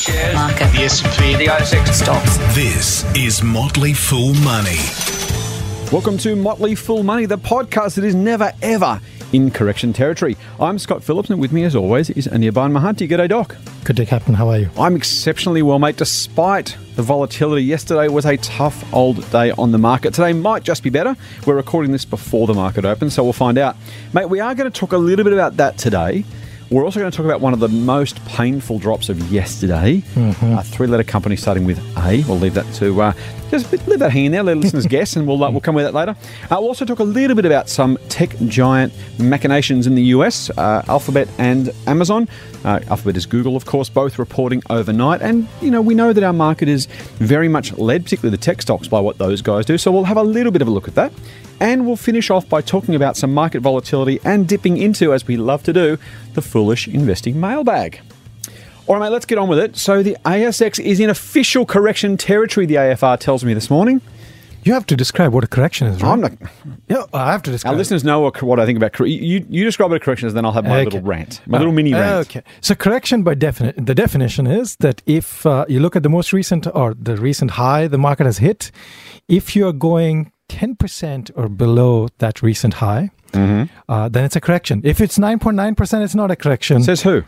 Shares. Market. The S&P. The ASX. Stocks. This is Motley Fool Money. Welcome to Motley Fool Money, the podcast that is never ever in correction territory. I'm Scott Phillips, and with me, as always, is Anirban Mahanti. G'day, Doc. Good day, Captain. How are you? I'm exceptionally well, mate, despite the volatility. Yesterday was a tough old day on the market. Today might just be better. We're recording this before the market opens, so we'll find out. Mate, we are going to talk a little bit about that today. We're also going to talk about one of the most painful drops of yesterday. A three-letter company starting with A. We'll leave that to uh, just leave that hanging there. Let listeners guess, and we'll uh, we'll come with that later. Uh, we'll also talk a little bit about some tech giant machinations in the US. Uh, Alphabet and Amazon. Uh, Alphabet is Google, of course, both reporting overnight, and you know we know that our market is very much led, particularly the tech stocks, by what those guys do. So we'll have a little bit of a look at that. And we'll finish off by talking about some market volatility and dipping into, as we love to do, the foolish investing mailbag. All right, mate, let's get on with it. So the ASX is in official correction territory, the AFR tells me this morning. You have to describe what a correction is, right? I'm not, yeah, I have to describe. our listeners know what, I think about. You, you describe what a correction is, then I'll have my Okay. little rant, my little mini rant. Okay. So correction by definition, the definition is that if uh, you look at the most recent or the recent high the market has hit, if you are going 10% or below that recent high, Mm-hmm. uh, then it's a correction. If it's 9.9%, it's not a correction. Says who?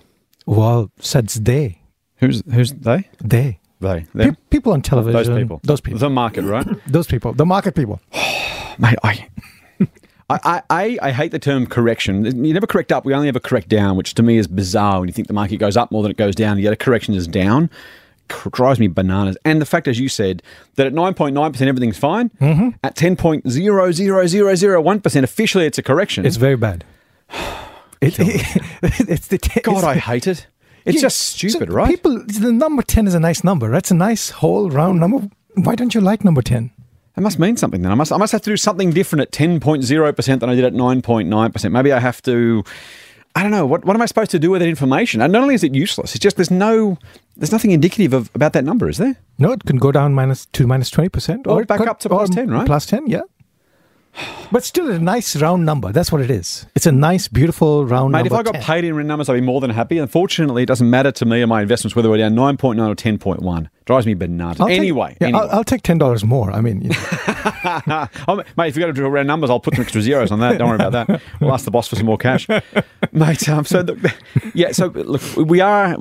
well, says they. Who's who's they? They. They. Pe- people on television. Those people. Those people. The market, right? those people. The market people. Mate, I, I, I, I, hate the term correction. You never correct up. We only ever correct down, which to me is bizarre. When you think the market goes up more than it goes down, yet a correction is down, drives me bananas. And the fact, as you said, that at nine point nine percent everything's fine. Mm-hmm. At ten point zero zero zero zero one percent, officially it's a correction. It's very bad. It, it's the God, it's- I hate it. It's Yeah, just stupid, so right? People, the number ten is a nice number. That's a nice whole round number. Why don't you like number ten? It must mean something then. I must I must have to do something different at 10.0% than I did at 9.9%. Maybe I have to I don't know. What what am I supposed to do with that information? And not only is it useless, it's just there's no there's nothing indicative of about that number, is there? No, it can go down minus to minus twenty percent, Or it back could- up to plus or 10, right? Plus ten, yeah. But still, a nice round number. That's what it is. It's a nice, beautiful round number. Mate, if. I got 10. paid in real numbers, I'd be more than happy. Unfortunately, it doesn't matter to me and my investments whether we're down 9.9 or 10.1. Drives me bananas. I'll take- anyway, yeah, anyway. I'll, I'll take ten dollars more. I mean, you know, Oh, mate, if you've got to do round numbers, I'll put some extra zeros on that. Don't worry about that. We'll ask the boss for some more cash, mate. Um, so, the, yeah. So, look, we are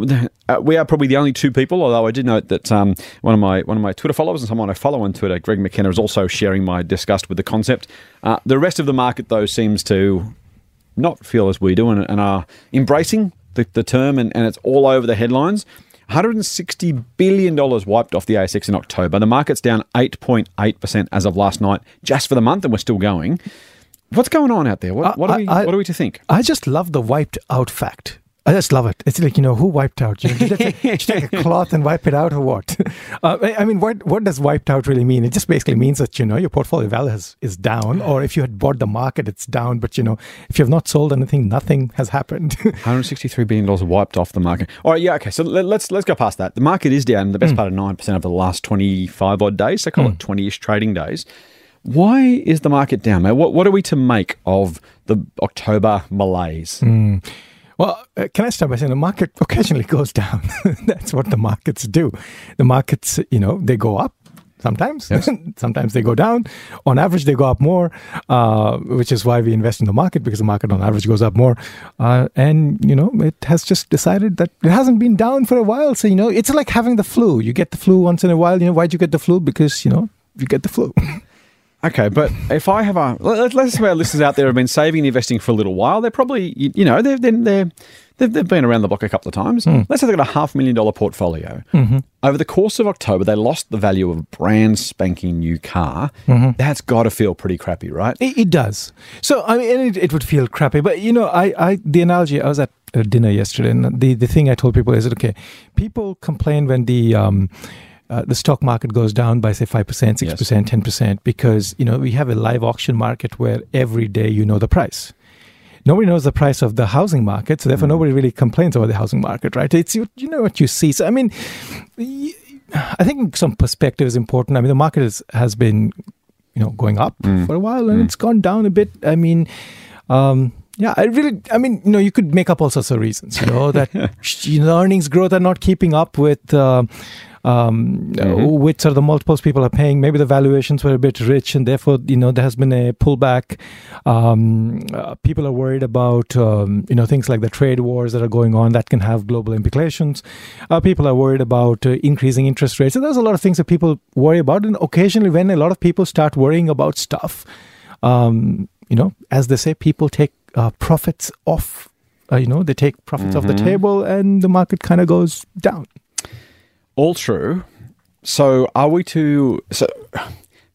uh, we are probably the only two people. Although I did note that um, one of my one of my Twitter followers and someone I follow on Twitter, Greg McKenna, is also sharing my disgust with the concept. Uh, the rest of the market, though, seems to not feel as we do and, and are embracing the, the term, and, and it's all over the headlines. $160 billion wiped off the ASX in October. The market's down 8.8% as of last night, just for the month, and we're still going. What's going on out there? What, what, are, we, I- what are we to think? I just love the wiped out fact. I just love it. It's like you know who wiped out. You know, did, you take, did you take a cloth and wipe it out, or what? Uh, I mean, what what does wiped out really mean? It just basically means that you know your portfolio value is, is down, or if you had bought the market, it's down. But you know, if you have not sold anything, nothing has happened. $163 billion wiped off the market. All right, yeah, okay. So let, let's let's go past that. The market is down the best hmm. part of 9% over the last 25 odd days, so call it hmm. 20 ish trading days. Why is the market down, mate? What, what are we to make of the October malaise? Hmm. Well, uh, can I start by saying the market occasionally goes down? That's what the markets do. The markets, you know, they go up sometimes. sometimes they go down. On average, they go up more, uh, which is why we invest in the market because the market on average goes up more. Uh, and, you know, it has just decided that it hasn't been down for a while. So, you know, it's like having the flu. You get the flu once in a while. You know, why'd you get the flu? Because, you know, you get the flu. Okay, but if I have a let- let's say our listeners out there have been saving and investing for a little while, they're probably you, you know they're they're, they're they've, they've been around the block a couple of times. Hmm. Let's say they've got a half million dollar portfolio. Mm-hmm. Over the course of October, they lost the value of a brand spanking new car. Mm-hmm. That's got to feel pretty crappy, right? It, it does. So I mean, it, it would feel crappy. But you know, I, I the analogy. I was at a dinner yesterday, and the the thing I told people is, that okay, people complain when the um, uh, the stock market goes down by say five percent, six percent, ten percent, because you know we have a live auction market where every day you know the price. Nobody knows the price of the housing market, so therefore nobody really complains about the housing market, right? It's you, you know what you see. So I mean, i think some perspective is important. I mean, the market is, has been, you know, going up for a while, and it's gone down a bit. I mean, um, Yeah, I really, I mean, you know, you could make up all sorts of reasons, you know, that you know, earnings growth are not keeping up with. Uh, um, Mhm. with sort of the multiples people are paying. Maybe the valuations were a bit rich, and therefore, you know, there has been a pullback. Um, uh, people are worried about, um, you know, things like the trade wars that are going on that can have global implications. Uh, people are worried about uh, increasing interest rates. So there's a lot of things that people worry about, and occasionally, when a lot of people start worrying about stuff, um, you know, as they say, people take uh, profits off. Uh, you know, they take profits off the Mhm. table, and the market kind of goes down. All true. So, are we to? So,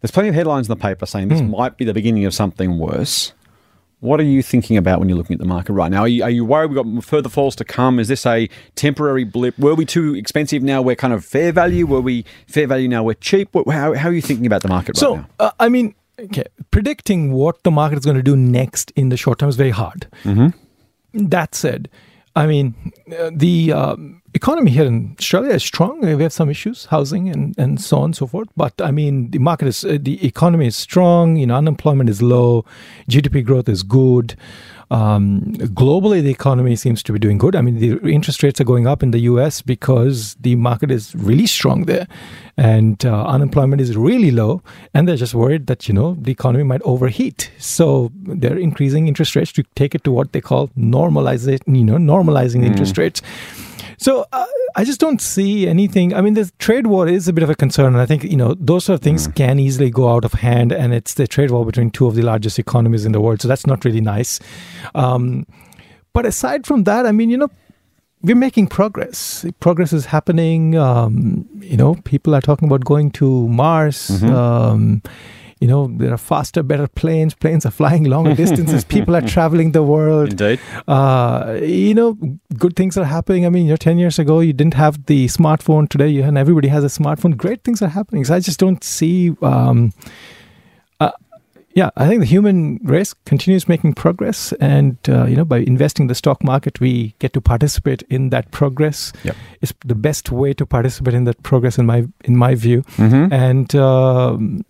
there's plenty of headlines in the paper saying this Hmm. might be the beginning of something worse. What are you thinking about when you're looking at the market right now? Are you, are you worried we've got further falls to come? Is this a temporary blip? Were we too expensive? Now we're kind of fair value. Were we fair value? Now we're cheap. What, how, how are you thinking about the market right So, uh, I mean, okay, predicting what the market is going to do next in the short term is very hard. Mm-hmm. That said, I mean, uh, the um, economy here in Australia is strong. We have some issues, housing and, and so on and so forth. But I mean, the market is, uh, the economy is strong. You know, unemployment is low, GDP growth is good. Um, globally, the economy seems to be doing good. I mean, the interest rates are going up in the US because the market is really strong there, and uh, unemployment is really low. And they're just worried that you know the economy might overheat, so they're increasing interest rates to take it to what they call normalizing. You know, normalizing the interest rates. So uh, I just don't see anything. I mean, the trade war is a bit of a concern, and I think you know those sort of things can easily go out of hand. And it's the trade war between two of the largest economies in the world, so that's not really nice. Um, but aside from that, I mean, you know, we're making progress. Progress is happening. Um, you know, people are talking about going to Mars. Mhm. Um, you know, there are faster, better planes. Planes are flying longer distances. People are traveling the world Indeed. uh, you know, good things are happening. I mean, you know, 10 years ago, you didn't have the smartphone. Today, you and everybody has a smartphone. Great things are happening. So I just don't see. Um, uh, yeah, I think the human race continues making progress, and uh, you know, by investing in the stock market, we get to participate in that progress. Yep. It's the best way to participate in that progress, in my in my view. Mm-hmm. And um,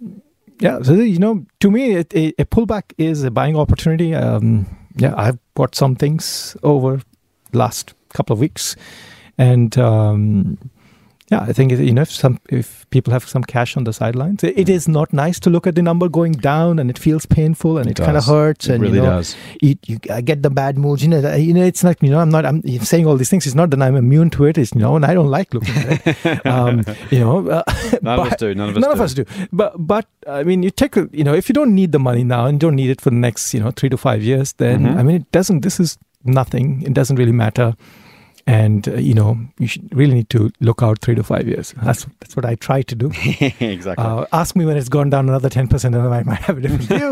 yeah, so you know, to me, it, a, a pullback is a buying opportunity. Um, yeah, I've bought some things over last couple of weeks, and um, yeah, I think you know if some if people have some cash on the sidelines, it, it is not nice to look at the number going down, and it feels painful, and It it, kind of hurts, It and really you know, does. you, you I get the bad moods. You know, you know, it's not. You know, I'm not. I'm saying all these things. It's not that I'm immune to it. It's you know, and I don't like looking at it. um, you know, uh, None of us do. None of us None do. of us do. But but I mean, you take you know, if you don't need the money now and don't need it for the next you know three to five years, then Mhm. I mean, it doesn't. This is nothing. It doesn't really matter. And uh, you know, you should really need to look out three to five years. That's that's what I try to do. exactly. Uh, ask me when it's gone down another ten percent, and I might have a different view.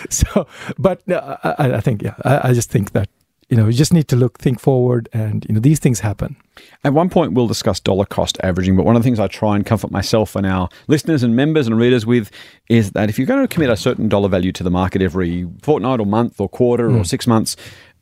so, but uh, I, I think yeah, I, I just think that you know you just need to look, think forward, and you know these things happen. At one point, we'll discuss dollar cost averaging, but one of the things I try and comfort myself and our listeners and members and readers with is that if you're going to commit a certain dollar value to the market every fortnight or month or quarter or six months,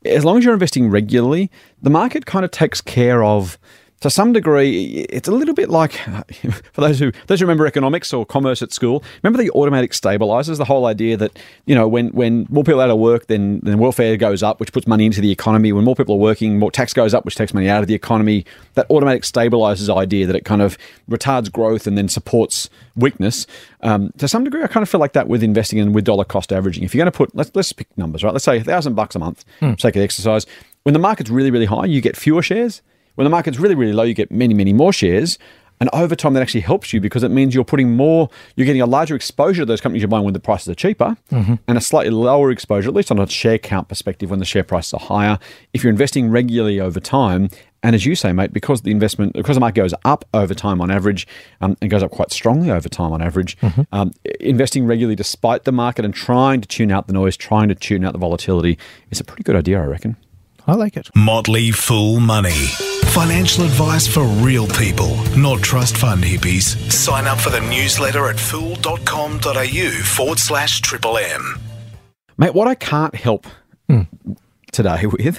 as long as you're investing regularly, the market kind of takes care of. To some degree, it's a little bit like for those who those who remember economics or commerce at school. Remember the automatic stabilizers, the whole idea that you know when when more people are out of work, then then welfare goes up, which puts money into the economy. When more people are working, more tax goes up, which takes money out of the economy. That automatic stabilizers idea that it kind of retards growth and then supports weakness. Um, to some degree, I kind of feel like that with investing and with dollar cost averaging. If you're going to put let's let's pick numbers, right? Let's say a thousand bucks a month, for sake of exercise. When the market's really really high, you get fewer shares. When the market's really, really low, you get many, many more shares. And over time, that actually helps you because it means you're putting more, you're getting a larger exposure to those companies you're buying when the prices are cheaper and a slightly lower exposure, at least on a share count perspective, when the share prices are higher. If you're investing regularly over time, and as you say, mate, because the investment, because the market goes up over time on average um, and goes up quite strongly over time on average, um, investing regularly despite the market and trying to tune out the noise, trying to tune out the volatility is a pretty good idea, I reckon. I like it. Motley Fool Money. Financial advice for real people, not trust fund hippies. Sign up for the newsletter at fool.com.au forward slash triple M. Mate, what I can't help hmm. today with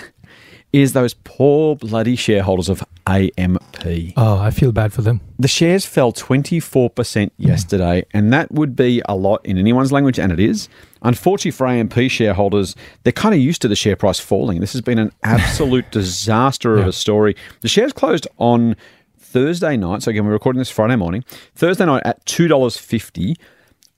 is those poor bloody shareholders of AMP. Oh, I feel bad for them. The shares fell 24% hmm. yesterday, and that would be a lot in anyone's language, and it is. Unfortunately for AMP shareholders, they're kind of used to the share price falling. This has been an absolute disaster of a story. The shares closed on Thursday night. So again, we're recording this Friday morning. Thursday night at two dollars fifty.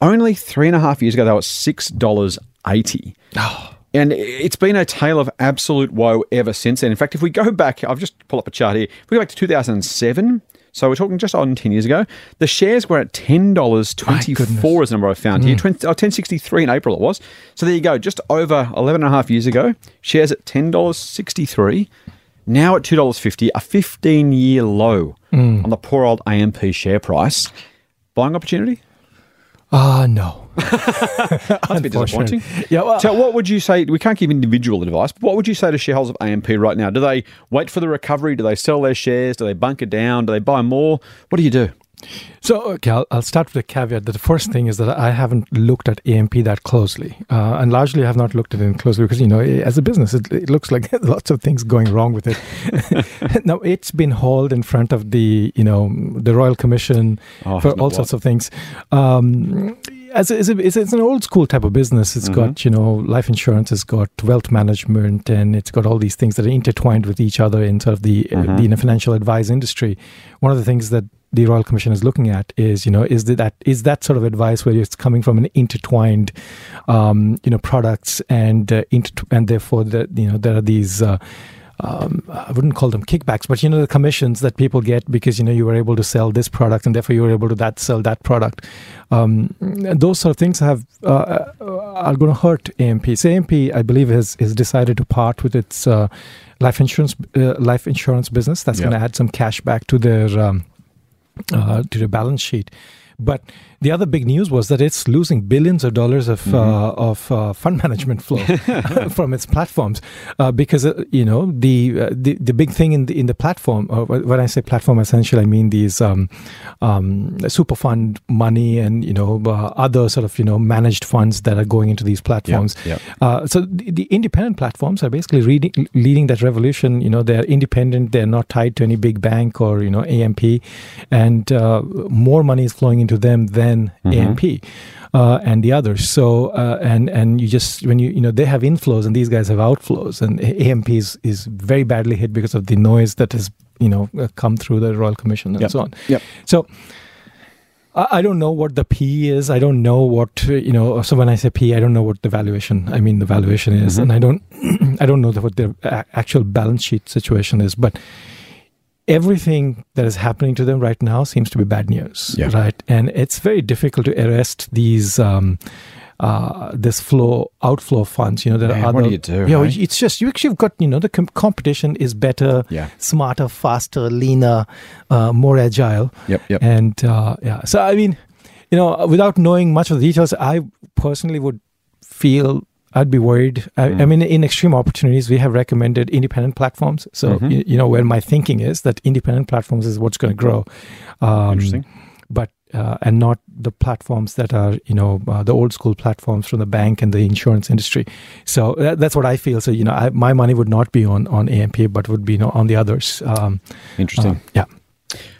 Only three and a half years ago, they were six dollars eighty. Ah. And it's been a tale of absolute woe ever since then. In fact, if we go back, I've just pulled up a chart here. If we go back to 2007, so we're talking just on 10 years ago, the shares were at $10.24 is the number I found here. 20, oh, 1063 in April it was. So there you go, just over 11 and a half years ago, shares at $10.63, now at $2.50, a 15 year low on the poor old AMP share price. Buying opportunity? Ah, no. That's a bit disappointing. Yeah, well, So, what would you say? We can't give individual advice, but what would you say to shareholders of AMP right now? Do they wait for the recovery? Do they sell their shares? Do they bunker down? Do they buy more? What do you do? So, okay, I'll, I'll start with a caveat that the first thing is that I haven't looked at AMP that closely. Uh, and largely I have not looked at it closely because, you know, as a business, it, it looks like lots of things going wrong with it. now, it's been hauled in front of the, you know, the Royal Commission Oh, for all what? sorts of things. Um, as a, as a, it's, it's an old school type of business. It's got, you know, life insurance, it's got wealth management, and it's got all these things that are intertwined with each other in sort of the, uh, the you know, financial advice industry. One of the things that the Royal Commission is looking at is, you know, is that is that sort of advice where it's coming from an intertwined, um, you know, products and uh, inter- and therefore the you know there are these. Uh, um, I wouldn't call them kickbacks, but you know the commissions that people get because you know you were able to sell this product and therefore you were able to that sell that product. Um, those sort of things have uh, uh, are going to hurt AMP. So AMP, I believe, has has decided to part with its uh, life insurance uh, life insurance business. That's Yeah. going to add some cash back to their um, uh, to the balance sheet. But the other big news was that it's losing billions of dollars of uh, of uh, fund management flow from its platforms uh, because uh, you know the, uh, the the big thing in the in the platform. Uh, when I say platform, essentially I mean these um, um, super fund money and you know uh, other sort of you know managed funds that are going into these platforms. yep. Uh, so the, the independent platforms are basically reading, leading that revolution. You know, they're independent; they're not tied to any big bank or you know AMP, and uh, more money is flowing into them than AMP. Uh, and the others. So uh, and and you just when you you know they have inflows and these guys have outflows, and AMP is is very badly hit because of the noise that has you know uh, come through the Royal Commission and Yep. so on. Yep. So I don't know what the P is. I don't know what you know. So when I say P, I don't know what the valuation. I mean the valuation is, and I don't, I don't know what the actual balance sheet situation is. But everything that is happening to them right now seems to be bad news, Yeah. right? And it's very difficult to arrest these. Um, uh, this flow outflow of funds, you know, there Man, are what other. do you do, know, hey? it's just you actually have got you know the com- competition is better, Yeah. smarter, faster, leaner, uh, more agile. Yep, yep. And uh, yeah, so I mean, you know, without knowing much of the details, I personally would feel I'd be worried. I, Mm. I mean, in extreme opportunities, we have recommended independent platforms. So Mm-hmm. you, you know, where my thinking is that independent platforms is what's going to grow. Um, Interesting. But uh, and not the platforms that are you know uh, the old school platforms from the bank and the insurance industry. So that, that's what I feel. So you know, I, my money would not be on on AMP, but would be you know, on the others. Um, Interesting. um, yeah.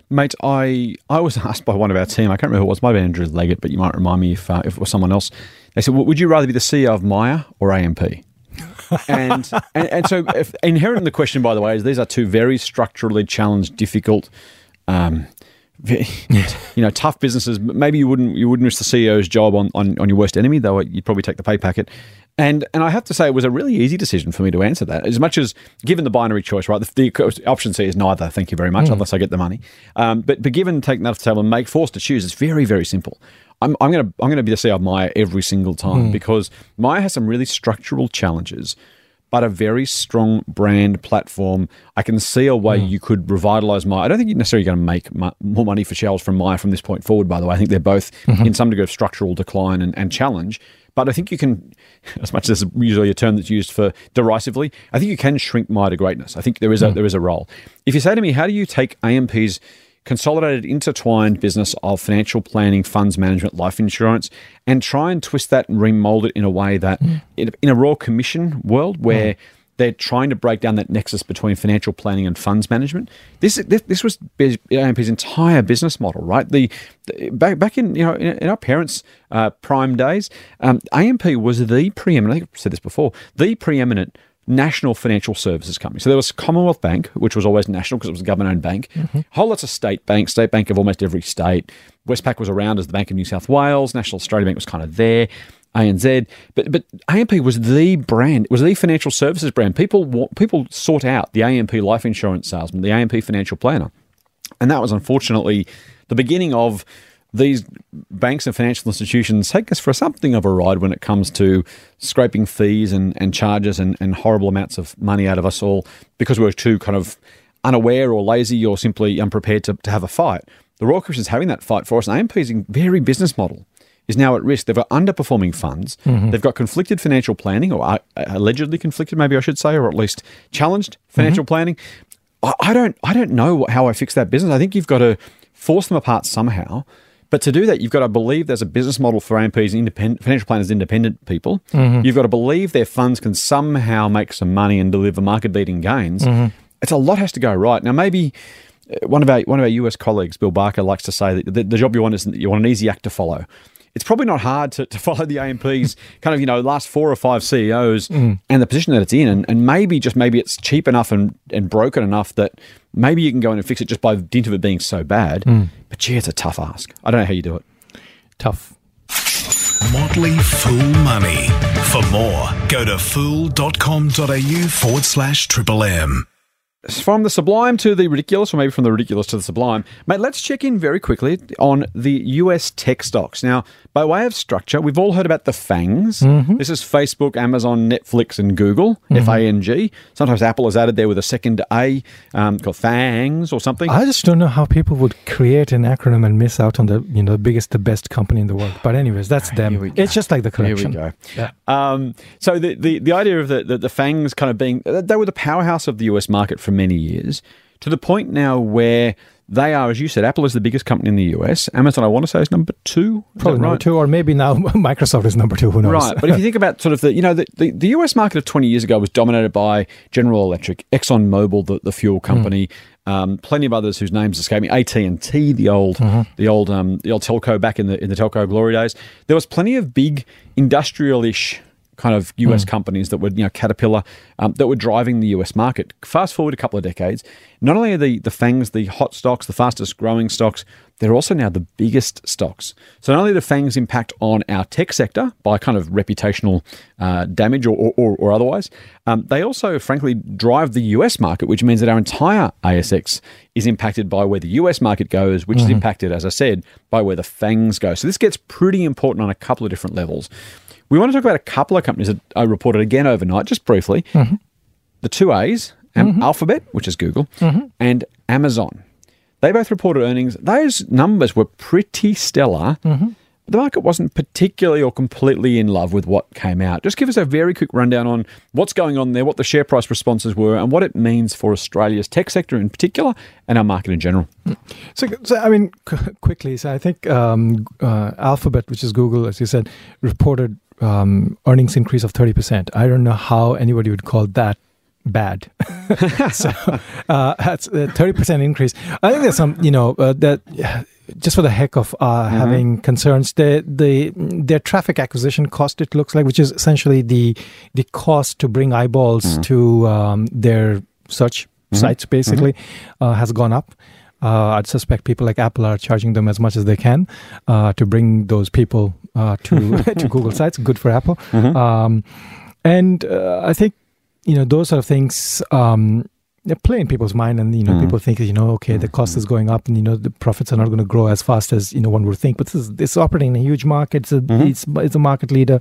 Mate, I, I was asked by one of our team, I can't remember who it was, it might have been Andrew Leggett, but you might remind me if, uh, if it was someone else. They said, well, Would you rather be the CEO of Myer or AMP? and, and and so if, inherent in the question, by the way, is these are two very structurally challenged, difficult, um, you know, tough businesses. Maybe you wouldn't you wouldn't risk the CEO's job on, on, on your worst enemy, though you'd probably take the pay packet. And and I have to say, it was a really easy decision for me to answer that. As much as given the binary choice, right? The, the option C is neither. Thank you very much, unless I get the money. Um, but but given taking that off the table and make forced to choose, it's very very simple. I'm, I'm gonna I'm gonna be the CEO of Myer every single time hmm. because Myer has some really structural challenges but a very strong brand platform. I can see a way hmm. you could revitalize Myer. I don't think you're necessarily going to make more money for shareholders from Myer from this point forward, by the way. I think they're both mm-hmm. in some degree of structural decline and, and challenge. But I think you can, as much as usually a term that's used for derisively, I think you can shrink Myer to greatness. I think there is a, hmm. there is a role. If you say to me, how do you take AMP's consolidated, intertwined business of financial planning, funds management, life insurance, and try and twist that and remold it in a way that, in, in a Royal Commission world where they're trying to break down that nexus between financial planning and funds management. This this, this was AMP's entire business model, right? The, the back back in you know in, in our parents' uh, prime days, um, AMP was the preeminent. I think I've said this before, the preeminent national financial services company. So there was Commonwealth Bank, which was always national because it was a government-owned bank. Mm-hmm. Whole lots of state banks, state bank of almost every state. Westpac was around as the Bank of New South Wales. National Australia Bank was kind of there. ANZ, but but AMP was the brand, it was the financial services brand. People people sought out the AMP life insurance salesman, the AMP financial planner, and that was unfortunately the beginning of these banks and financial institutions take us for something of a ride when it comes to scraping fees and, and charges and, and horrible amounts of money out of us all because we're too kind of unaware or lazy or simply unprepared to, to have a fight. The Royal Commission's having that fight for us, and AMP's very business model is now at risk. They've got underperforming funds. Mm-hmm. They've got conflicted financial planning, or uh, allegedly conflicted, maybe I should say, or at least challenged financial mm-hmm. planning. I, I, don't, I don't know how I fix that business. I think you've got to force them apart somehow. But to do that, you've got to believe there's a business model for AMPs, and independent financial planners, independent people. Mm-hmm. You've got to believe their funds can somehow make some money and deliver market-leading gains. Mm-hmm. It's a lot has to go right. Now, maybe uh, one of our one of our US colleagues, Bill Barker, likes to say that the, the job you want is you want an easy act to follow it's probably not hard to, to follow the AMP's kind of, you know, last four or five CEOs mm. and the position that it's in. And, and maybe just maybe it's cheap enough and, and broken enough that maybe you can go in and fix it just by dint of it being so bad. Mm. But gee, it's a tough ask. I don't know how you do it. Tough. Motley Fool Money. For more, go to fool.com.au forward slash triple M from the sublime to the ridiculous, or maybe from the ridiculous to the sublime, mate, let's check in very quickly on the US tech stocks. Now, by way of structure, we've all heard about the FANGs. Mm-hmm. This is Facebook, Amazon, Netflix, and Google, mm-hmm. F A N G. Sometimes Apple is added there with a second A um, called FANGs or something. I just don't know how people would create an acronym and miss out on the you know the biggest, the best company in the world. But anyways, that's them. It's just like the collection. Here we go. Yeah. Um, so the, the, the idea of the, the, the FANGs kind of being, they were the powerhouse of the US market for many years to the point now where they are, as you said, Apple is the biggest company in the US. Amazon, I want to say, is number two. Probably right? number two, or maybe now Microsoft is number two. Who knows? Right, but if you think about sort of the, you know, the, the, the, US market of 20 years ago was dominated by General Electric, ExxonMobil, the, the fuel company, mm. um, plenty of others whose names escape me, AT and T, the old, mm-hmm. the old, um, the old telco back in the in the telco glory days. There was plenty of big industrial-ish kind of US mm. companies that were, you know, Caterpillar, um, that were driving the US market. Fast forward a couple of decades, not only are the, the FANGs the hot stocks, the fastest growing stocks, they're also now the biggest stocks. So not only do FANGs impact on our tech sector by kind of reputational uh, damage or, or, or otherwise, um, they also, frankly, drive the US market, which means that our entire ASX is impacted by where the US market goes, which mm-hmm. is impacted, as I said, by where the FANGs go. So this gets pretty important on a couple of different levels. We want to talk about a couple of companies that I reported again overnight, just briefly. Mm-hmm. The two A's, mm-hmm. Alphabet, which is Google, mm-hmm. and Amazon. They both reported earnings. Those numbers were pretty stellar. Mm-hmm. The market wasn't particularly or completely in love with what came out. Just give us a very quick rundown on what's going on there, what the share price responses were, and what it means for Australia's tech sector in particular and our market in general. So, so I mean, quickly, so I think um, uh, Alphabet, which is Google, as you said, reported um, earnings increase of 30%. I don't know how anybody would call that bad. so uh, that's a 30% increase. I think there's some, you know, uh, that just for the heck of uh, mm-hmm. having concerns, the, the their traffic acquisition cost, it looks like, which is essentially the the cost to bring eyeballs mm-hmm. to um, their search mm-hmm. sites, basically, mm-hmm. uh, has gone up. Uh, I'd suspect people like Apple are charging them as much as they can uh, to bring those people uh, to to Google sites. Good for Apple. Mm-hmm. Um, and uh, I think you know those sort of things. Um, play in people's mind, and you know, mm. people think you know, okay, the cost is mm-hmm. going up, and you know, the profits are not going to grow as fast as you know one would think. But this is this is operating in a huge market. It's a, mm-hmm. it's, it's a market leader.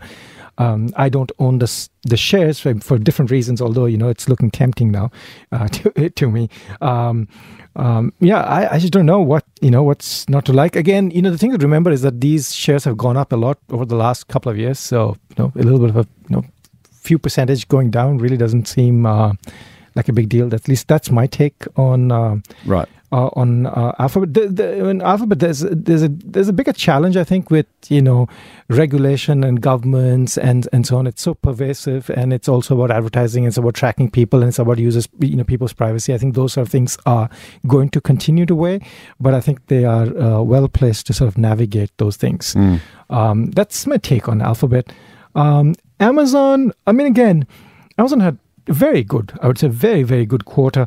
Um, I don't own the the shares for, for, different reasons, although you know it's looking tempting now uh, to to me. Um, um, yeah, I, I just don't know what you know what's not to like. Again, you know the thing to remember is that these shares have gone up a lot over the last couple of years. So you know a little bit of a you know few percentage going down really doesn't seem uh, like a big deal. At least that's my take on uh, Right. uh, on uh, Alphabet. The, the, in Alphabet, there's there's a there's a bigger challenge, I think, with you know regulation and governments and and so on. It's so pervasive, and it's also about advertising. It's about tracking people, and it's about users, you know, people's privacy. I think those sort of things are going to continue to weigh, but I think they are uh, well placed to sort of navigate those things. Um, that's my take on Alphabet. Um, Amazon. I mean, again, Amazon had very good, I would say, very very good quarter.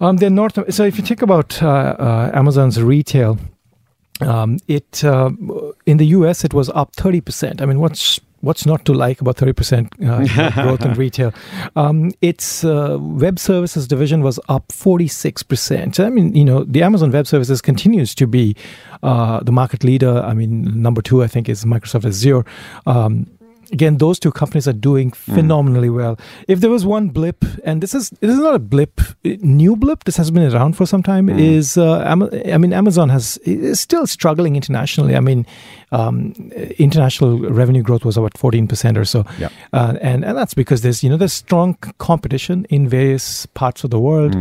Um, they're North. So if you think about uh, uh, Amazon's retail, um, it uh, in the U.S. it was up thirty percent. I mean, what's what's not to like about thirty percent uh, growth in retail? Um, its uh, web services division was up forty six percent. I mean, you know, the Amazon Web Services continues to be uh, the market leader. I mean, number two, I think, is Microsoft Azure. Um, again those two companies are doing phenomenally well. If there was one blip and this is this is not a blip new blip this has been around for some time is uh, Ama- i mean amazon has is still struggling internationally. I mean um, international revenue growth was about 14% or so. Yeah. uh, and and that's because there's you know there's strong competition in various parts of the world.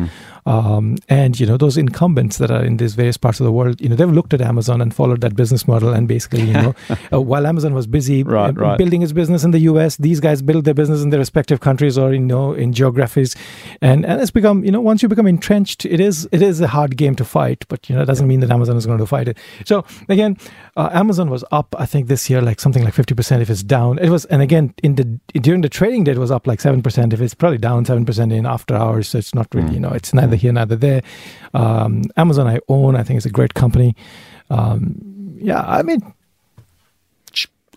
Um, and you know those incumbents that are in these various parts of the world you know they've looked at amazon and followed that business model and basically you know uh, while amazon was busy Right, uh, right. building its business in the us these guys build their business in their respective countries or you know in geographies. And and it's become you know once you become entrenched it is it is a hard game to fight but you know it doesn't mean that amazon is going to fight it. So again uh, amazon was up i think this year like something like 50% if it's down. It was and again in the during the trading day it was up like 7% if it's probably down 7% in after hours so it's not really you know it's neither here neither there. Um, amazon i own i think it's a great company. Um, yeah i mean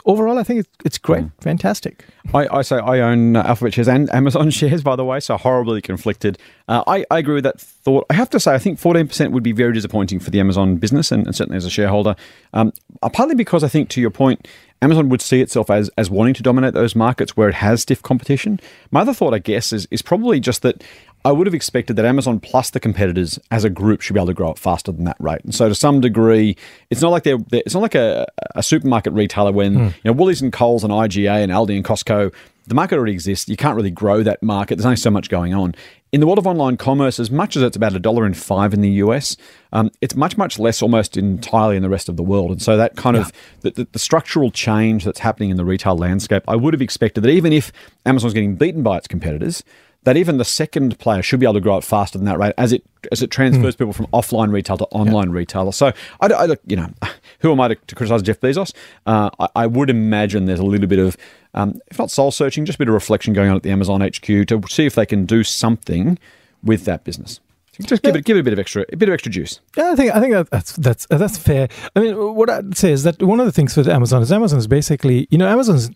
overall i think it's, it's great fantastic I, I say I own uh, Alphabet shares and Amazon shares, by the way, so horribly conflicted. Uh, I, I agree with that thought. I have to say, I think 14% would be very disappointing for the Amazon business and, and certainly as a shareholder. Um, uh, partly because I think, to your point, Amazon would see itself as, as wanting to dominate those markets where it has stiff competition. My other thought, I guess, is, is probably just that I would have expected that Amazon plus the competitors as a group should be able to grow it faster than that rate. And so, to some degree, it's not like they're, they're it's not like a, a supermarket retailer when you know Woolies and Coles and IGA and Aldi and Costco. The market already exists. You can't really grow that market. There's only so much going on. In the world of online commerce, as much as it's about a dollar and five in the US, um, it's much, much less almost entirely in the rest of the world. And so that kind of the, the, the structural change that's happening in the retail landscape, I would have expected that even if Amazon's getting beaten by its competitors, that even the second player should be able to grow it faster than that rate as it as it transfers people from offline retail to online retailer. So I, I look, you know, who am I to, to criticize Jeff Bezos? Uh, I, I would imagine there's a little bit of, um, if not soul searching, just a bit of reflection going on at the Amazon HQ to see if they can do something with that business. Just give it give it a bit of extra a bit of extra juice. Yeah, I think I think that that's that's uh, that's fair. I mean, what I'd say is that one of the things with Amazon is Amazon is basically you know Amazon's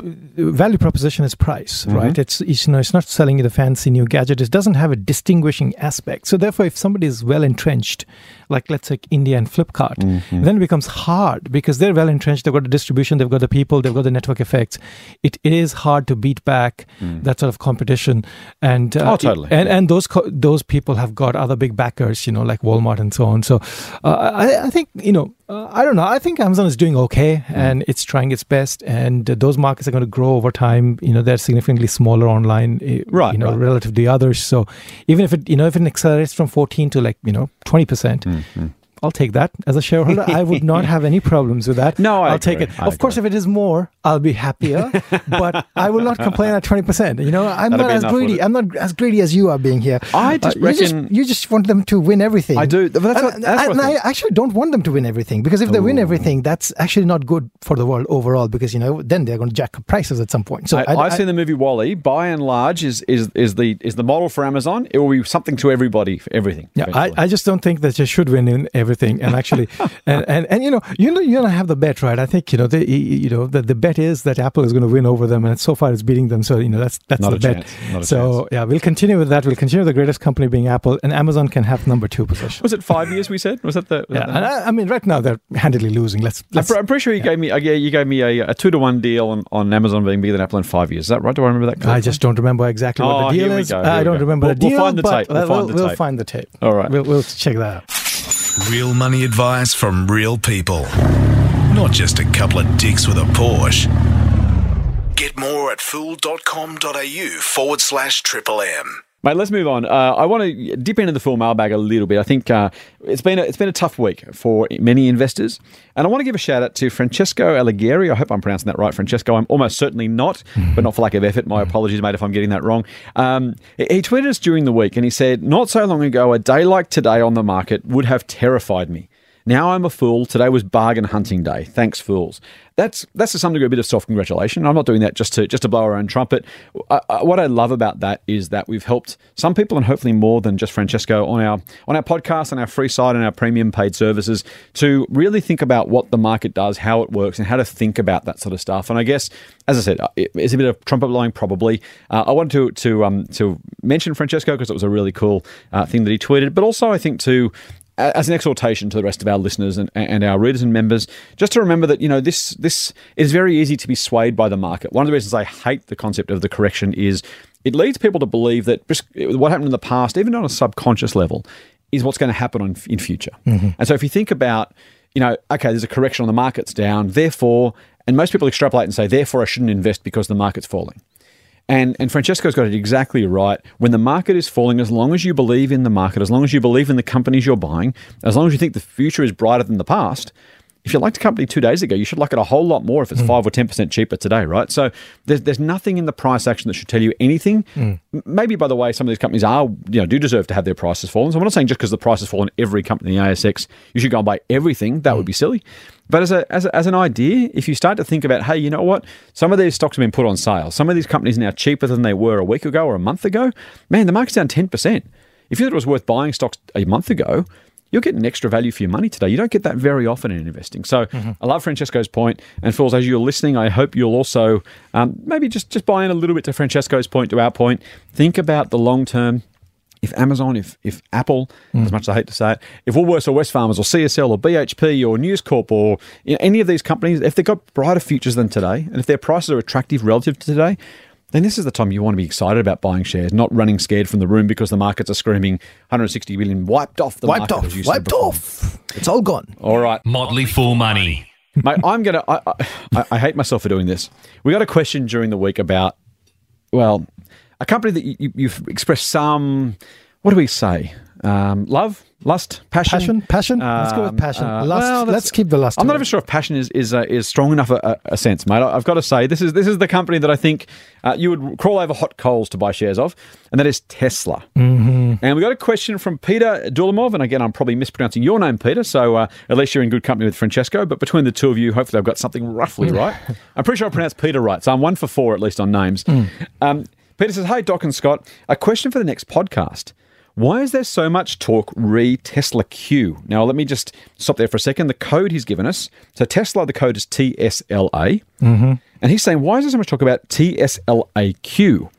value proposition is price, right? It's, it's you know it's not selling you the fancy new gadget. It doesn't have a distinguishing aspect. So therefore, if somebody is well entrenched, like let's say India and Flipkart, then it becomes hard because they're well entrenched. They've got the distribution, they've got the people, they've got the network effects. It, it is hard to beat back that sort of competition. And uh, Oh, totally. and and those co- those people have got other big backers, you know, like Walmart and so on. So uh, I, I think you know, uh, I don't know. I think Amazon is doing okay, Hmm. and it's trying its best. And those markets are going to grow over time. You know, they're significantly smaller online, uh, Right, You know, right. relative to the others. So even if it, you know, if it accelerates from fourteen to like you know twenty percent. I'll take that as a shareholder. I would not have any problems with that. No, I will take it. I of course, if it is more, I'll be happier. but I will not complain at twenty percent. You know, I'm That'd not as enough, greedy. I'm not as greedy as you are being here. I just Uh, you just reckon- you just want them to win everything. I do. But that's what, And, that's and what I I actually don't want them to win everything because if they win everything, that's actually not good for the world overall. Because you know, then they're going to jack up prices at some point. So I, I, I've seen the movie WALL-E. By and large, is is is the is the model for Amazon. It will be something to everybody everything. Yeah, I. I just don't think that you should win in everything. And actually, and, and, and you know, you know, you and I have the bet, right? I think you know, the you know, the, the bet is that Apple is going to win over them, and so far it's beating them. So you know, that's that's Not the a bet. chance. Not a so chance. yeah, we'll continue with that. We'll continue the greatest company being Apple, and Amazon can have number two position. was it five years? We said was that the? was Yeah, that the- I, I mean, right now they're handily losing. Let's I'm, let's. I'm pretty sure you gave me. Uh, yeah, you gave me a, a two to one deal on, on Amazon being bigger than Apple in five years. Is that right? Do I remember that? I just don't remember exactly what Oh, the deal here we is. go, here I we don't go. remember We'll- the we'll find the but tape. We'll find the we'll tape. find the tape. All right. we'll, we'll check that out. Real money advice from real people. Not just a couple of dicks with a Porsche. Get more at fool.com.au forward slash triple M. Mate, let's move on. Uh, I want to dip into the Fool mailbag a little bit. I think uh, it's been a, it's been a tough week for many investors, and I want to give a shout out to Francesco Alighieri. I hope I'm pronouncing that right, Francesco. I'm almost certainly not, but not for lack of effort. My apologies, mate, if I'm getting that wrong. Um, he tweeted us during the week, and he said, "Not so long ago, a day like today on the market would have terrified me." Now I'm a fool. Today was bargain hunting day. Thanks, fools. That's that's to some degree a bit of self congratulation. I'm not doing that just to just to blow our own trumpet. I, I, what I love about that is that we've helped some people, and hopefully more than just Francesco, on our on our podcast, on our free site, and our premium paid services, to really think about what the market does, how it works, and how to think about that sort of stuff. And I guess, as I said, it's a bit of trumpet blowing, probably. Uh, I wanted to to um, to mention Francesco because it was a really cool uh, thing that he tweeted, but also I think to as an exhortation to the rest of our listeners and, and our readers and members, just to remember that you know this this is very easy to be swayed by the market. One of the reasons I hate the concept of the correction is it leads people to believe that just what happened in the past, even on a subconscious level, is what's going to happen on, in future. Mm-hmm. And so if you think about, you know, okay, there's a correction on the market's down, therefore, and most people extrapolate and say, therefore, I shouldn't invest because the market's falling. And and Francesco's got it exactly right. When the market is falling, as long as you believe in the market, as long as you believe in the companies you're buying, as long as you think the future is brighter than the past, if you liked a company two days ago, you should like it a whole lot more if it's mm. five or ten percent cheaper today, right? So there's there's nothing in the price action that should tell you anything. Mm. Maybe by the way, some of these companies are you know do deserve to have their prices fallen. So I'm not saying just because the price has fallen every company in the ASX, you should go and buy everything. That mm. would be silly. But as, a, as, a, as an idea, if you start to think about, hey, you know what? Some of these stocks have been put on sale. Some of these companies are now cheaper than they were a week ago or a month ago. Man, the market's down 10%. If you thought it was worth buying stocks a month ago, you're getting extra value for your money today. You don't get that very often in investing. So mm-hmm. I love Francesco's point. And Fools, as you're listening, I hope you'll also um, maybe just, just buy in a little bit to Francesco's point, to our point. Think about the long term. If Amazon, if if Apple, mm. as much as I hate to say it, if Woolworths or Wesfarmers or CSL or BHP or News Corp or you know, any of these companies, if they've got brighter futures than today, and if their prices are attractive relative to today, then this is the time you want to be excited about buying shares, not running scared from the room because the markets are screaming 160 billion wiped off the wiped market. Off, wiped off. It's all gone. All right. Motley Fool Money. Mate, I'm going to, I, I hate myself for doing this. We got a question during the week about, well, a company that you, you've expressed some, what do we say? Um, love, lust, passion, passion, passion. Um, let's go with um, passion. Uh, lust. Well, let's keep the lust. I'm not even sure if passion is is uh, is strong enough a, a, sense, mate. I've got to say this is this is the company that I think uh, you would crawl over hot coals to buy shares of, and that is Tesla. Mm-hmm. And we got a question from Peter Dulamov, and again, I'm probably mispronouncing your name, Peter. So uh, at least you're in good company with Francesco. But between the two of you, hopefully I've got something roughly right. I'm pretty sure I pronounced Peter right, so I'm one for four at least on names. Mm. Um, Peter says, "Hey Doc and Scott, a question for the next podcast." Why is there so much talk re Tesla Q? Now, let me just stop there for a second. The code he's given us. So, Tesla, the code is TSLA. Mm-hmm. And he's saying, why is there so much talk about TSLAQ?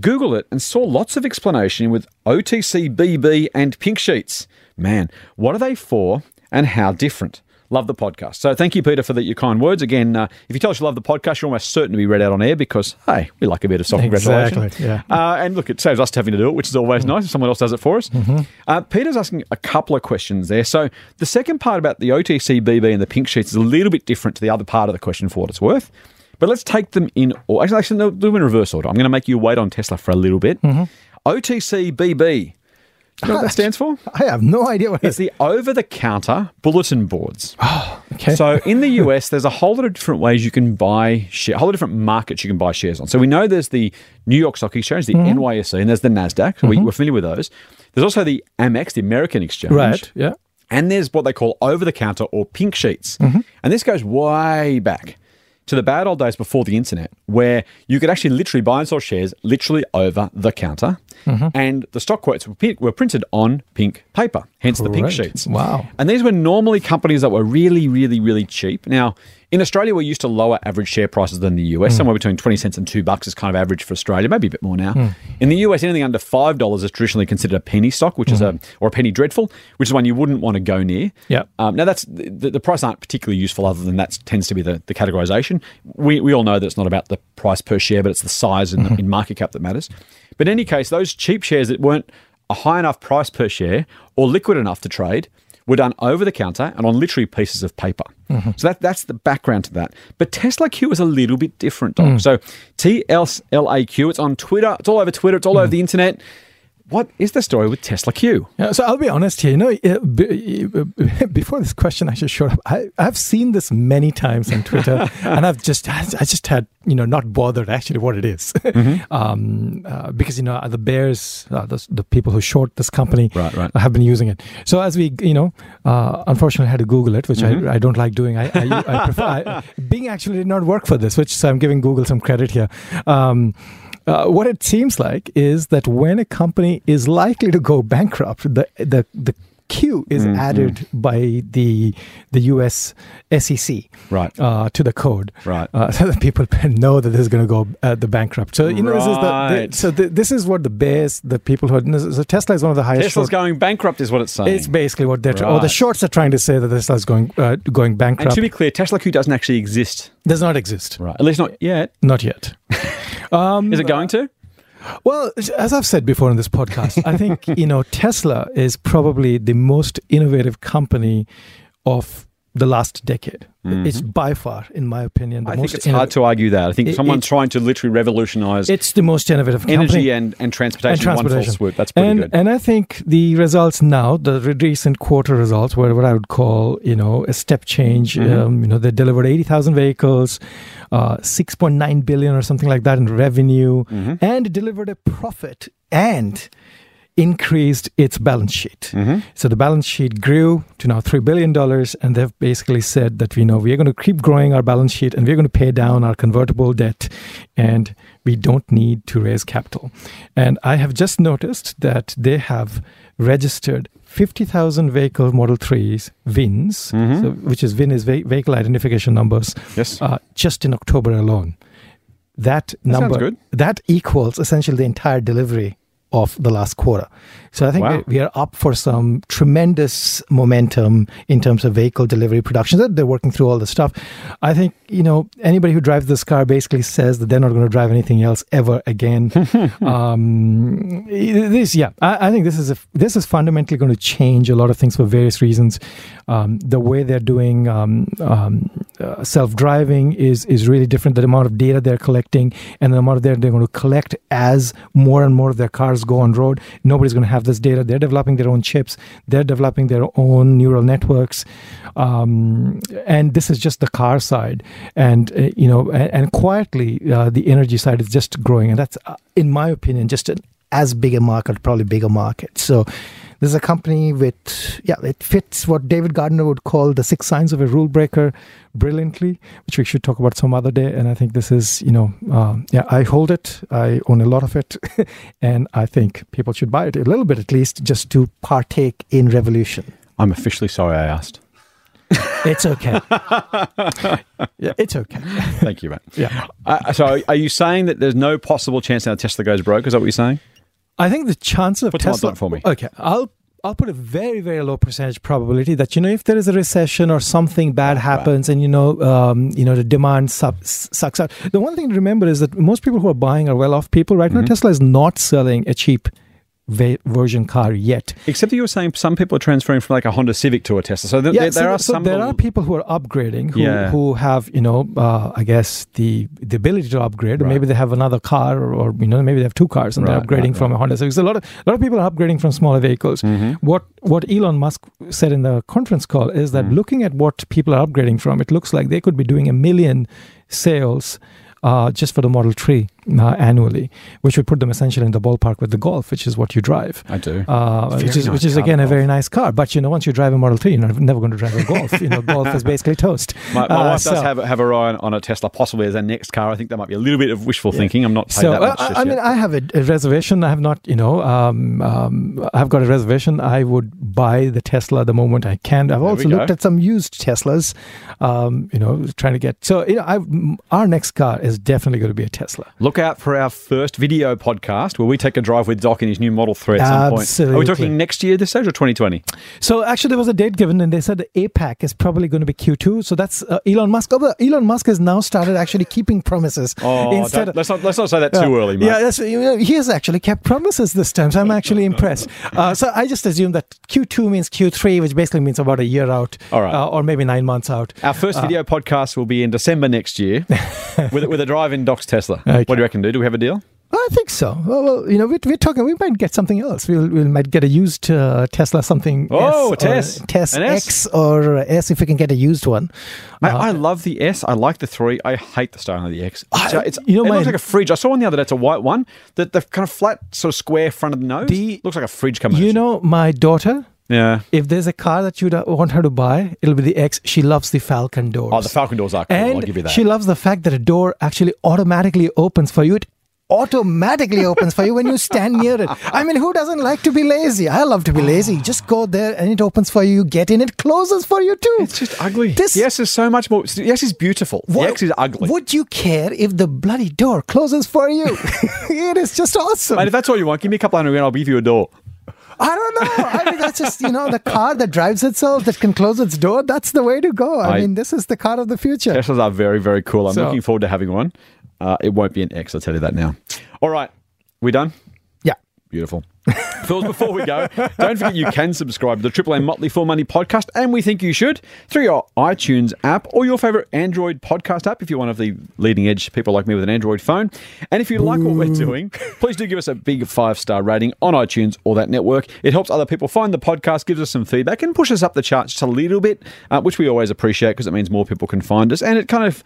Google it and saw lots of explanation with OTC BB and pink sheets. Man, what are they for and how different? Love the podcast. So thank you, Peter, for the, your kind words. Again, uh, if you tell us you love the podcast, you're almost certain to be read out on air because, hey, we like a bit of self congratulation. Exactly, yeah. Uh, and look, it saves us having to do it, which is always nice if someone else does it for us. Mm-hmm. Uh, Peter's asking a couple of questions there. So the second part about the OTC BB and the pink sheets is a little bit different to the other part of the question for what it's worth. But let's take them in, or actually, actually no, do them in reverse order. I'm going to make you wait on Tesla for a little bit. Mm-hmm. OTC BB you know what that stands for? I have no idea what it's the over the counter bulletin boards. Oh, okay. So in the US, there's a whole lot of different ways you can buy share, a whole lot of different markets you can buy shares on. So we know there's the New York Stock Exchange, the mm-hmm. NYSE, and there's the NASDAQ. Mm-hmm. We, are familiar with those. There's also the Amex, the American Exchange. Right, yeah. And there's what they call over the counter or pink sheets. Mm-hmm. And this goes way back to the bad old days before the internet, where you could actually literally buy and sell shares literally over the counter. Mm-hmm. And the stock quotes were, were printed on pink paper, hence the pink sheets. Wow. And these were normally companies that were really, really, really cheap. Now, in Australia, we're used to lower average share prices than the US. Mm. Somewhere between 20 cents and 2 bucks is kind of average for Australia, maybe a bit more now. Mm. In the US, anything under $5 is traditionally considered a penny stock, which mm. is a, or a penny dreadful, which is one you wouldn't want to go near. Yeah. Um, now, that's the, the price aren't particularly useful other than that tends to be the, the categorization. We, we all know that it's not about the price per share, but it's the size and mm-hmm. in market cap that matters. But in any case, those cheap shares that weren't a high enough price per share or liquid enough to trade were done over the counter and on literally pieces of paper. Mm-hmm. So that, that's the background to that. But Tesla Q is a little bit different, Doc. Mm. So TSLAQ, it's on Twitter, it's all over Twitter, it's all over mm. the internet. What is the story with Tesla Q? Yeah, so I'll be honest here. You know, before this question actually showed up, I, I've seen this many times on Twitter, and I've just, I just had, you know, not bothered actually what it is. um, uh, because you know the bears, uh, the, the people who short this company, Right, right. have been using it. So as we, you know, uh, unfortunately had to Google it, which I, I don't like doing. I, I, I prefer I, Bing actually did not work for this, which so I'm giving Google some credit here. Um, uh, what it seems like is that when a company is likely to go bankrupt, the the the Q is Mm-hmm. added by the the U.S. SEC Right. uh, to the code, Right. Uh, so that people know that this is going to go uh, the bankrupt. So you know this is the, the so the, this is what the bears, the people who are so Tesla is one of the highest. Tesla's short- going bankrupt, is what it's saying. it's basically what they're, tr- or the shorts are trying to say that Tesla is going uh, going and bankrupt. to be clear, Tesla Q doesn't actually exist. Does not exist. Right. At least not yet. Not yet. Um, Is it going to? Well, as I've said before in this podcast, I think you know Tesla is probably the most innovative company of the last decade. It's by far, in my opinion, the Mm-hmm. I think it's hard to argue that. I think It- someone's it- trying to literally revolutionize It's the most innovative energy company. and, and transportation, and in one transportation. swoop. That's pretty and, good. And I think the results now, the recent quarter results, were what I would call, you know, a step change. Mm-hmm. Um, you know, they delivered 80,000 vehicles, uh, 6.9 billion or something like that in revenue, Mm-hmm. and delivered a profit and increased its balance sheet. Mm-hmm. So the balance sheet grew to now $3 billion, and they've basically said that we know we are going to keep growing our balance sheet and we're going to pay down our convertible debt, and we don't need to raise capital. And I have just noticed that they have registered 50,000 vehicle Model 3s, VINs, so, which is VIN is ve- vehicle identification numbers, Yes. uh, just in October alone. That, sounds number that equals essentially the entire delivery of the last quarter. So I think Wow. we, are up for some tremendous momentum in terms of vehicle delivery production. They're- They're working through all the stuff. I think you know anybody who drives this car basically says that they're not going to drive anything else ever again. um, this, yeah, I, I think this is a, this is fundamentally going to change a lot of things for various reasons. Um, the way they're doing um, um, uh, self-driving is is really different. The amount of data they're collecting and the amount of data they're going to collect as more and more of their cars go on road. Nobody's going to have this data. They're developing their own chips. They're developing their own neural networks, um, and this is just the car side. And uh, you know, and, and quietly, uh, the energy side is just growing, and that's, uh, in my opinion, just an as big a market, probably bigger market. So. This is a company with, yeah, it fits what David Gardner would call the six signs of a rule breaker brilliantly, which we should talk about some other day. And I think this is, you know, um, yeah, I hold it. I own a lot of it. and I think people should buy it a little bit at least just to partake in revolution. I'm officially sorry I asked. It's okay. yeah, it's okay. Thank you, mate. Yeah. Uh, so, are you saying that there's no possible chance now Tesla goes broke? Is that what you're saying? I think the chances of Put Tesla for me. Okay, I'll I'll put a very very low percentage probability that you know if there is a recession or something bad happens and you know um, you know the demand sub, sucks out. The one thing to remember is that most people who are buying are well off people. Right Mm-hmm. now, Tesla is not selling a cheap va- version car yet. Except that you were saying some people are transferring from like a Honda Civic to a Tesla. So there, Yeah, there, so, are so some. there are people who are upgrading who, Yeah. who have you know uh, I guess the the ability to upgrade Right. maybe they have another car or, or you know maybe they have two cars and Right, they're upgrading right, from a Honda Civic. So a lot of a lot of people are upgrading from smaller vehicles. Mm-hmm. What what Elon Musk said in the conference call is that Mm. looking at what people are upgrading from, it looks like they could be doing a million sales. Uh, just for the Model 3 uh, annually, which would put them essentially in the ballpark with the Golf, which is what you drive I do. uh, which is nice which is again a very nice car. But you know, once you drive a Model Three, you're never going to drive a Golf. you know, Golf is basically toast. My, my Uh, wife does have, have her eye on, on a Tesla, possibly as our next car. I think that might be a little bit of wishful thinking. I'm not paid So that uh, much I, I mean. I have a, a reservation. I have not, you know, um, um, I've got a reservation. I would buy the Tesla the moment I can. I've There also looked at some used Teslas. Um, you know, trying to get so. You know, I, our next car is definitely going to be a Tesla. Look look out for our first video podcast where we take a drive with Doc in his new Model 3 at some point. Are we talking next year, this stage, or 2020? So actually, there was a date given, and they said the APAC is probably going to be Q2. So that's uh, Elon Musk. Although Elon Musk has now started actually keeping promises. Oh, Instead of- let's, not, let's not say that too early, mate. Yeah, that's, you know, he has actually kept promises this time, so I'm actually impressed. Uh, so I just assume that Q2 means Q3, which basically means about a year out, All right. uh, or maybe nine months out. Our first video podcast will be in December next year with, with a drive in Doc's Tesla. Okay. What do you reckon, dude? Do we have a deal? I think so. Well, well you know, we're, we're talking. We might get something else. We'll we might get a used uh, Tesla something. Oh, S a Tess. Tess? X or uh, S if we can get a used one. I, Uh, I love the S. I like the 3. I hate the styling of the X. I- So it's, you know, it my- looks like a fridge. I saw one the other day. It's a white one. The, the kind of flat, sort of square front of the nose. The- looks like a fridge coming you know, my daughter. Yeah. If there's a car that you want her to buy, it'll be the X. She loves the Falcon doors. Oh, the Falcon doors are cool. and I'll give you that. she loves the fact that a door actually automatically opens for you. It automatically opens for you when you stand near it. I mean, who doesn't like to be lazy? I love to be lazy. Just go there and it opens for you. You get in, it closes for you too. it's just ugly. This- the S is so much more. Yes is beautiful. The What- X is ugly. Would you care if the bloody door closes for you? it is just awesome. Mate, if that's all you want, give me a couple hundred and I'll give you a door. I don't know. I mean, that's just, you know, the car that drives itself, that can close its door. That's the way to go. I, I- mean, this is the car of the future. Teslas are very, very cool. I'm So- looking forward to having one. Uh, it won't be an X, I'll tell you that now. All right. We done? Beautiful. Fools, before we go, don't forget you can subscribe to the Triple M Motley Fool Money podcast, and we think you should through your iTunes app or your favorite Android podcast app if you're one of the leading edge people like me with an Android phone. And if you like what we're doing, please do give us a big five star rating on iTunes or that network. It helps other people find the podcast, gives us some feedback, and pushes up the charts just a little bit, uh, which we always appreciate because it means more people can find us. And it kind of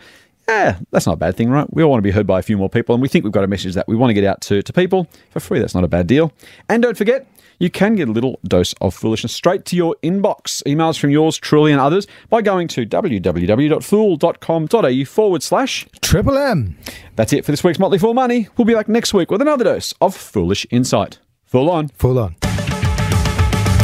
yeah, that's not a bad thing, right? We all want to be heard by a few more people, and we think we've got a message that we want to get out to, to people for free. That's not a bad deal. And don't forget, you can get a little dose of foolishness straight to your inbox. Emails from yours truly and others by going to www.fool.com.au forward slash. Triple M. That's it for this week's Motley Fool Money. We'll be back next week with another dose of foolish insight. Full on. Full on.